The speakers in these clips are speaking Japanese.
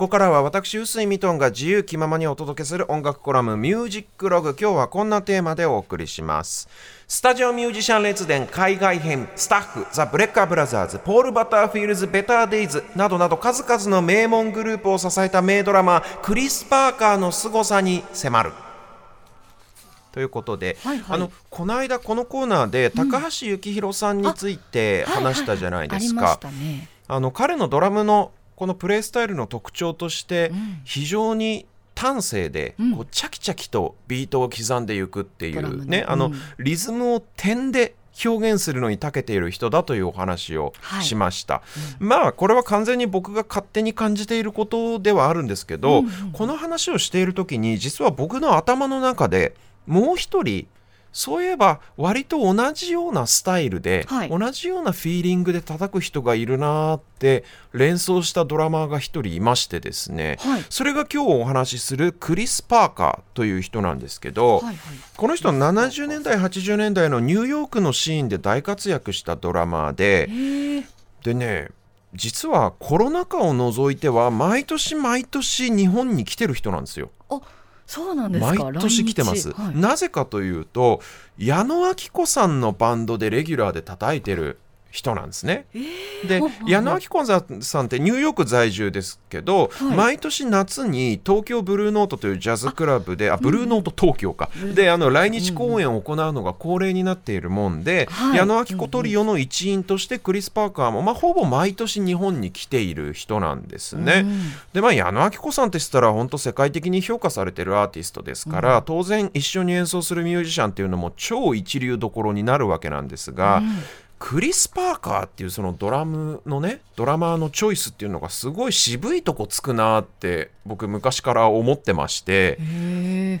ここからは私、臼井ミトンが自由気ままにお届けする音楽コラムミュージックログ。今日はこんなテーマでお送りします。スタジオミュージシャン列伝海外編、スタッフ、ザ・ブレッカーブラザーズ、ポール・バターフィールズ・ベター・デイズなどなど数々の名門グループを支えた名ドラマー、クリス・パーカーの凄さに迫る。ということで、はいはい、あのこの間このコーナーで高橋幸宏さんについて話したじゃないですか。あの彼のドラムのこのプレースタイルの特徴として非常に端正でこうチャキチャキとビートを刻んでいくっていうね、あのリズムを点で表現するのに長けている人だというお話をしました、はいうん、まあこれは完全に僕が勝手に感じていることではあるんですけど、うんうん、この話をしている時に実は僕の頭の中でもう一人そういえば割と同じようなスタイルで、はい、同じようなフィーリングで叩く人がいるなって連想したドラマーが一人いましてですね、はい、それが今日お話しするクリス・パーカーという人なんですけど、はいはい、この人は70年代80年代のニューヨークのシーンで大活躍したドラマーででね実はコロナ禍を除いては毎年毎年日本に来てる人なんですよ。そうなんです毎年来てます、はい、なぜかというと矢野顕子さんのバンドでレギュラーで叩いてる人なんですね。えー、で矢野顕子さんってニューヨーク在住ですけど、はい、毎年夏に東京ブルーノートというジャズクラブであブルーノート東京か、うん、であの来日公演を行うのが恒例になっているもんで、うん、矢野顕子トリオの一員としてクリス・パーカーも、まあ、ほぼ毎年日本に来ている人なんですね。うん、でまあ矢野顕子さんって言ったら本当世界的に評価されてるアーティストですから、当然一緒に演奏するミュージシャンっていうのも超一流どころになるわけなんですが。クリス・パーカーっていうそのドラムのねドラマーのチョイスっていうのがすごい渋いとこつくなって僕昔から思ってまして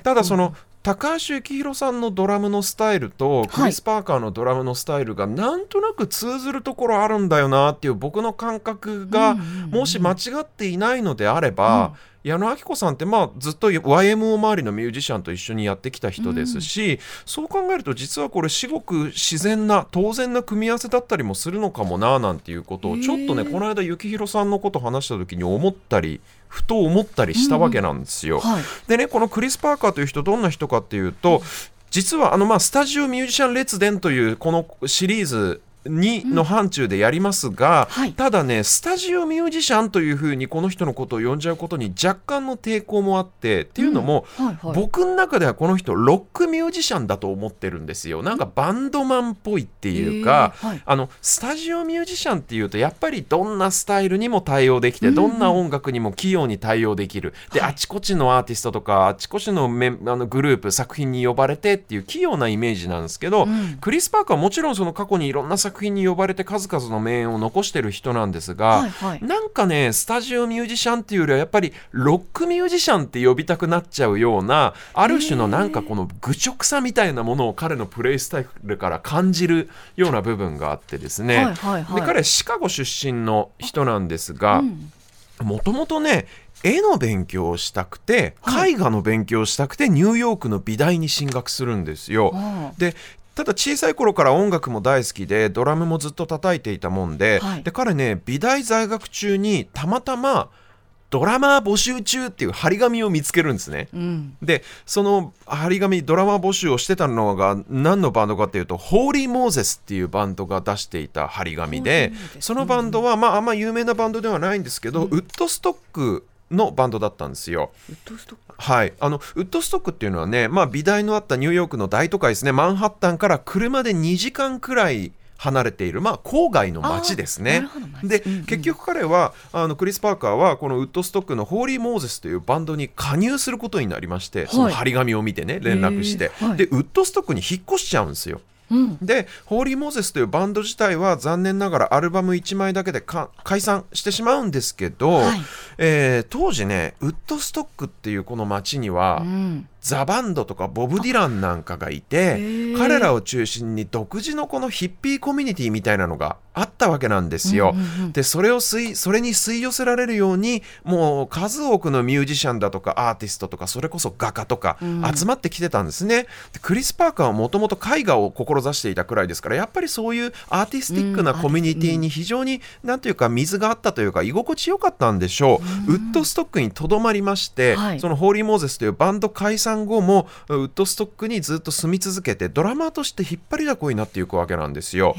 ただその高橋幸宏さんのドラムのスタイルとクリス・パーカーのドラムのスタイルがなんとなく通ずるところあるんだよなっていう僕の感覚がもし間違っていないのであれば、矢野顕子さんってまあずっと YMO 周りのミュージシャンと一緒にやってきた人ですし、うん、そう考えると実はこれ至極自然な当然な組み合わせだったりもするのかもななんていうことをちょっとねこの間幸宏さんのこと話した時に思ったりふと思ったりしたわけなんですよ。うん。はい、でねこのクリス・パーカーという人どんな人かっていうと実はあのまあスタジオミュージシャン列伝というこのシリーズ2の範疇でやりますが、うんはい、ただねスタジオミュージシャンというふうにこの人のことを呼んじゃうことに若干の抵抗もあってっていうのも、うん。はいはい、僕の中ではこの人ロックミュージシャンだと思ってるんですよ。なんかバンドマンっぽいっていうか、はい、あのスタジオミュージシャンっていうとやっぱりどんなスタイルにも対応できて、うん、どんな音楽にも器用に対応できる。で、あちこちのアーティストとかあちこちのメあのグループ作品に呼ばれてっていう器用なイメージなんですけど、クリス・パークはもちろんその過去にいろんな作作品に呼ばれて数々の名演を残してる人なんですが、はいはい、なんかねスタジオミュージシャンっていうよりはやっぱりロックミュージシャンって呼びたくなっちゃうようなある種のなんかこの愚直さみたいなものを彼のプレイスタイルから感じるような部分があってですね、はいはいはい、で彼シカゴ出身の人なんですがもともとね絵の勉強をしたくて絵画の勉強をしたくてニューヨークの美大に進学するんですよ。でただ小さい頃から音楽も大好きでドラムもずっと叩いていたもんではい、で彼ね美大在学中にたまたまドラマー募集中っていう張り紙を見つけるんですね、うん、でその張り紙ドラマー募集をしてたのが何のバンドかっていうとホーリー・モーゼスっていうバンドが出していた張り紙でそのバンドは、まあ、あんま有名なバンドではないんですけど、うん、ウッドストックのバンドだったんですよ。はい、あのウッドストックっていうのはね、まあ、美大のあったニューヨークの大都会ですね。マンハッタンから車で2時間くらい離れている、まあ、郊外の町ですね。で、うんうん、結局彼はあのクリス・パーカーはこのウッドストックのホーリー・モーゼスというバンドに加入することになりまして、はい、その張り紙を見てね連絡して、はい、でウッドストックに引っ越しちゃうんですよ。うん。でホーリー・モーゼスというバンド自体は残念ながらアルバム1枚だけでか解散してしまうんですけど、はい。えー当時ねウッドストックっていうこの街には、うんザ・バンドとかボブ・ディランなんかがいへてー彼らを中心に独自のこのヒッピーコミュニティみたいなのがあったわけなんですよ。うんうんうんでそれを吸いそれに吸い寄せられるようにもう数多くのミュージシャンだとかアーティストとかそれこそ画家とかうん集まってきてたんですね。でクリス・パーカーはもともと絵画を志していたくらいですからやっぱりそういうアーティスティックなうんコミュニティに非常になんというか水があったというか居心地よかったんでしょう。ウッドストックにとどまりまして、はいそのホーリー・モーゼスというバンド解散後もウッドストックにずっと住み続けてドラマーとして引っ張りだこになっていくわけなんですよ。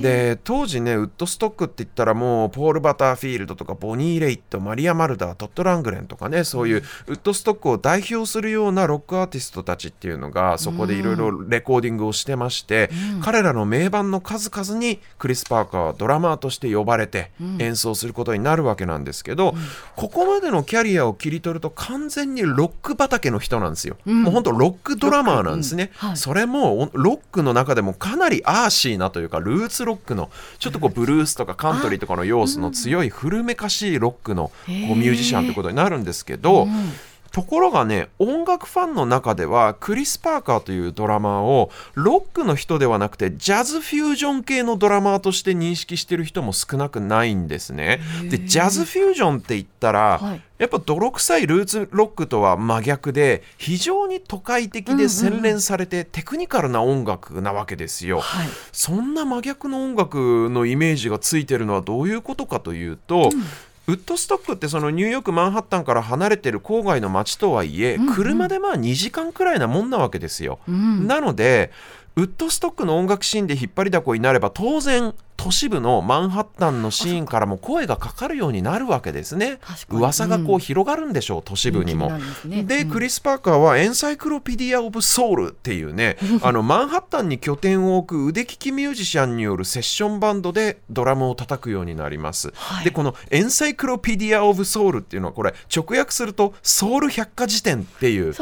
で当時ねウッドストックって言ったらもうポール・バターフィールドとかボニー・レイットマリア・マルダートッド・ラングレンとかねそういうウッドストックを代表するようなロックアーティストたちっていうのがそこでいろいろレコーディングをしてまして、彼らの名盤の数々にクリス・パーカーはドラマーとして呼ばれて演奏することになるわけなんですけど、ここまでのキャリアを切り取ると完全にロック畑の人なんですよ。うん。もう本当ロックドラマーなんですね。はい。それもロックの中でもかなりアーシーなというかルーツロックのちょっとこうブルースとかカントリーとかの要素の強い古めかしいロックのこうミュージシャンということになるんですけど、ところがね音楽ファンの中ではクリス・パーカーというドラマーをロックの人ではなくてジャズフュージョン系のドラマーとして認識してる人も少なくないんですね。でジャズフュージョンって言ったら、はい。やっぱ泥臭いルーツロックとは真逆で非常に都会的で洗練されてテクニカルな音楽なわけですよ。はい。そんな真逆の音楽のイメージがついてるのはどういうことかというと、ウッドストックってそのニューヨークマンハッタンから離れてる郊外の街とはいえ、うんうん車でまあ2時間くらいなもんなわけですよ。うんなのでウッドストックの音楽シーンで引っ張りだこになれば当然都市部のマンハッタンのシーンからも声がかかるようになるわけですね。噂がこううん広がるんでしょう、都市部にも。ですね。で、うん。クリス・パーカーはエンサイクロピディア・オブ・ソウルっていうね あのマンハッタンに拠点を置く腕利きミュージシャンによるセッションバンドでドラムを叩くようになります、はい。でこのエンサイクロピディア・オブ・ソウルっていうのはこれ直訳するとソウル百科事典っていう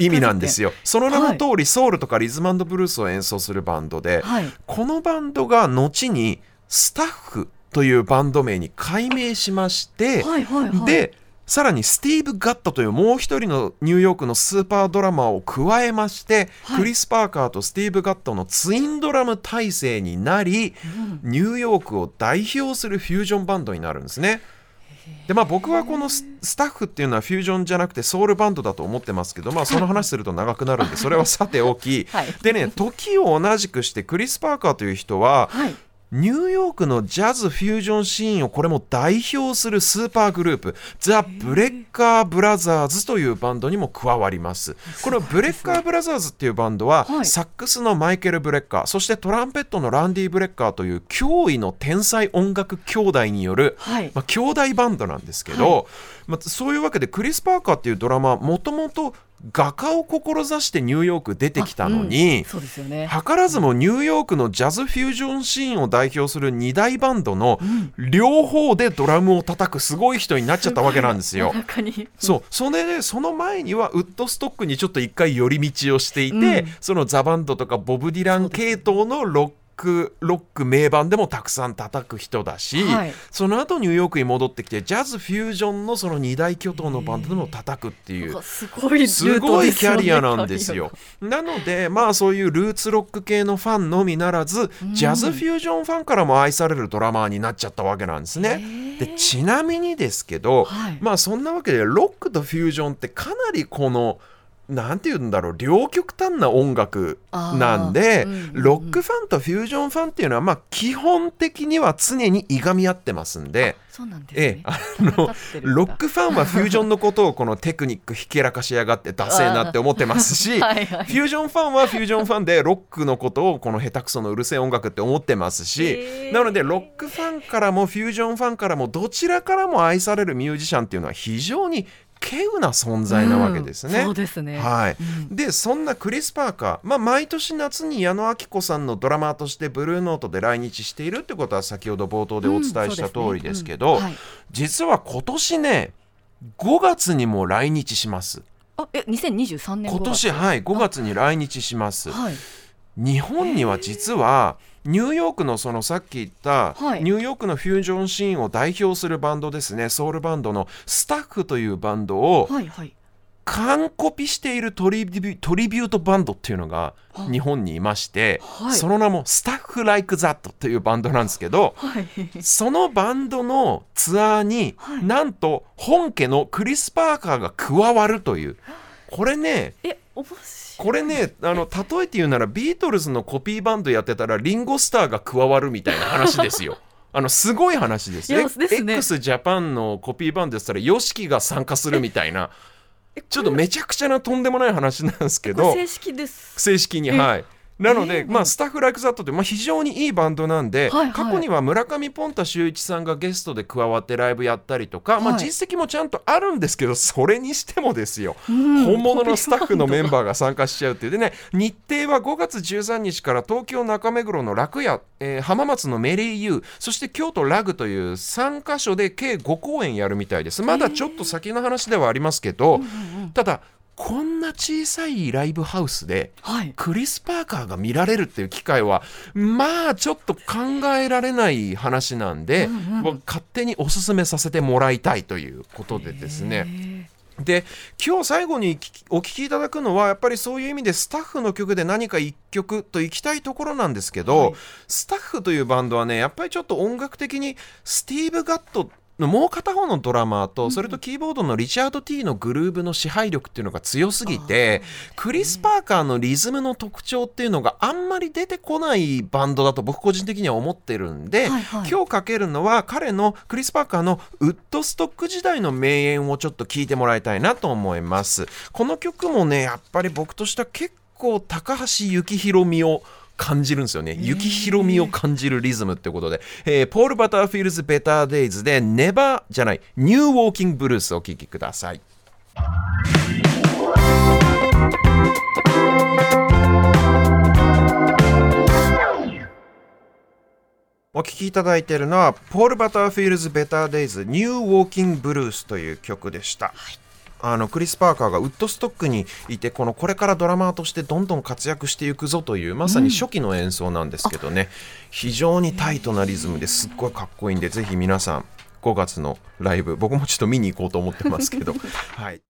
意味なんですよ。その名の通り、ソウルとかリズムブルースを演奏するバンドで、はい。このバンドが後にスタッフというバンド名に改名しまして、はいはいはい。でさらにスティーブ・ガットというもう一人のニューヨークのスーパードラマーを加えまして、はい。クリス・パーカーとスティーブ・ガットのツインドラム体制になり、ニューヨークを代表するフュージョンバンドになるんですね。でまあ、僕はこのススタッフっていうのはフュージョンじゃなくてソウルバンドだと思ってますけど、まあ、その話すると長くなるんでそれはさておき、はい。でね時を同じくしてクリス・パーカーという人ははいニューヨークのジャズフュージョンシーンをこれも代表するスーパーグループザ・ブレッカー・ブラザーズというバンドにも加わります。このブレッカー・ブラザーズっていうバンドは、はい。サックスのマイケル・ブレッカーそしてトランペットのランディ・ブレッカーという驚異の天才音楽兄弟による、はい。まあ、兄弟バンドなんですけど、はい。まあ、そういうわけでクリス・パーカーっていうドラマーはもともと画家を志してニューヨーク出てきたのに、そうですよね。図らずもニューヨークのジャズフュージョンシーンを代表する2大バンドの両方でドラムを叩くすごい人になっちゃったわけなんですよ。そう。それでその前にはウッドストックにちょっと一回寄り道をしていて、うん。そのザ・バンドとかボブ・ディラン系統のロックロック名盤でもたくさん叩く人だし、はいその後ニューヨークに戻ってきてジャズフュージョンのその二大巨頭のバンドでも叩くっていうすごいねすごいキャリアなんですよ。なのでまあそういうルーツロック系のファンのみならずジャズフュージョンファンからも愛されるドラマーになっちゃったわけなんですね。でちなみにですけど、はいまあそんなわけでロックとフュージョンってかなりこのなんて言うんだろう両極端な音楽なんで、うんうんうん。ロックファンとフュージョンファンっていうのはまあ基本的には常にいがみ合ってますんで。そうなんですね。ええ、あのロックファンはフュージョンのことをこのテクニックひけらかしやがってダセーなって思ってますし、フュージョンファンはフュージョンファンでロックのことをこの下手くそのうるせえ音楽って思ってますし、なのでロックファンからもフュージョンファンからもどちらからも愛されるミュージシャンっていうのは非常に稀有な存在なわけですね。うんそうですね。はい。うん。でそんなクリス・パーカー、まあ、毎年夏に矢野明子さんのドラマーとしてブルーノートで来日しているってことは先ほど冒頭でお伝えした通りですけど、実は今年ね5月にも来日します。あえ2023年今年5月はい5月に来日します。はい日本には実はニューヨークのそのさっき言ったはい。ニューヨークのフュージョンシーンを代表するバンドですね。ソウルバンドのスタッフというバンドを完コピしているトリビュートバンドっていうのが日本にいまして、はい。その名もスタッフ・ライク・ザットというバンドなんですけどはい。そのバンドのツアーに、はい。なんと本家のクリス・パーカーが加わるという。これねえ面白いこれねあの例えて言うならビートルズのコピーバンドやってたらリンゴスターが加わるみたいな話ですよ。あのすごい話ですね。ですね x ジャパンのコピーバンドやってたら YOSHIKI が参加するみたいなえちょっとめちゃくちゃなとんでもない話なんですけど正式です正式にえはい。なので、えー。まあ、スタッフ・ライク・ザットって、まあ、非常にいいバンドなんで、はいはい。過去には村上ポンタ秀一さんがゲストで加わってライブやったりとか、まあ、はい。実績もちゃんとあるんですけどそれにしてもですよ、うん本物のスタッフのメンーバーが参加しちゃうっていう。でね日程は5月13日から東京中目黒の楽屋、えー浜松のメリーユーそして京都ラグという3カ所で計5公演やるみたいです。まだちょっと先の話ではありますけど、ただこんな小さいライブハウスではい。クリス・パーカーが見られるっていう機会はまあちょっと考えられない話なんで、うんうん。僕勝手におすすめさせてもらいたいということでですね。へで今日最後にお聞きいただくのはやっぱりそういう意味でスタッフの曲で何か一曲といきたいところなんですけど、はい。スタッフというバンドはねやっぱりちょっと音楽的にスティーブ・ガットのもう片方のドラマーとそれとキーボードのリチャード・ティーのグルーブの支配力っていうのが強すぎてクリス・パーカーのリズムの特徴っていうのがあんまり出てこないバンドだと僕個人的には思ってるんで、はいはい。今日かけるのは彼のクリス・パーカーのウッドストック時代の名演をちょっと聞いてもらいたいなと思います。この曲もねやっぱり僕としては結構高橋幸宏美を感じるんですよね。幸宏美を感じるリズムってことで、えーポール・バターフィールズ・ベター・デイズで「ネバーじゃない「ニュー・ウォーキング・ブルース」お聴きください。お聴きいただいているのはポール・バターフィールズ・ベター・デイズニュー・ウォーキング・ブルースという曲でした、あのクリス・パーカーがウッドストックにいてこのこれからドラマーとしてどんどん活躍していくぞというまさに初期の演奏なんですけどね、非常にタイトなリズムですっごいかっこいいんでぜひ皆さん5月のライブ僕もちょっと見に行こうと思ってますけど。はい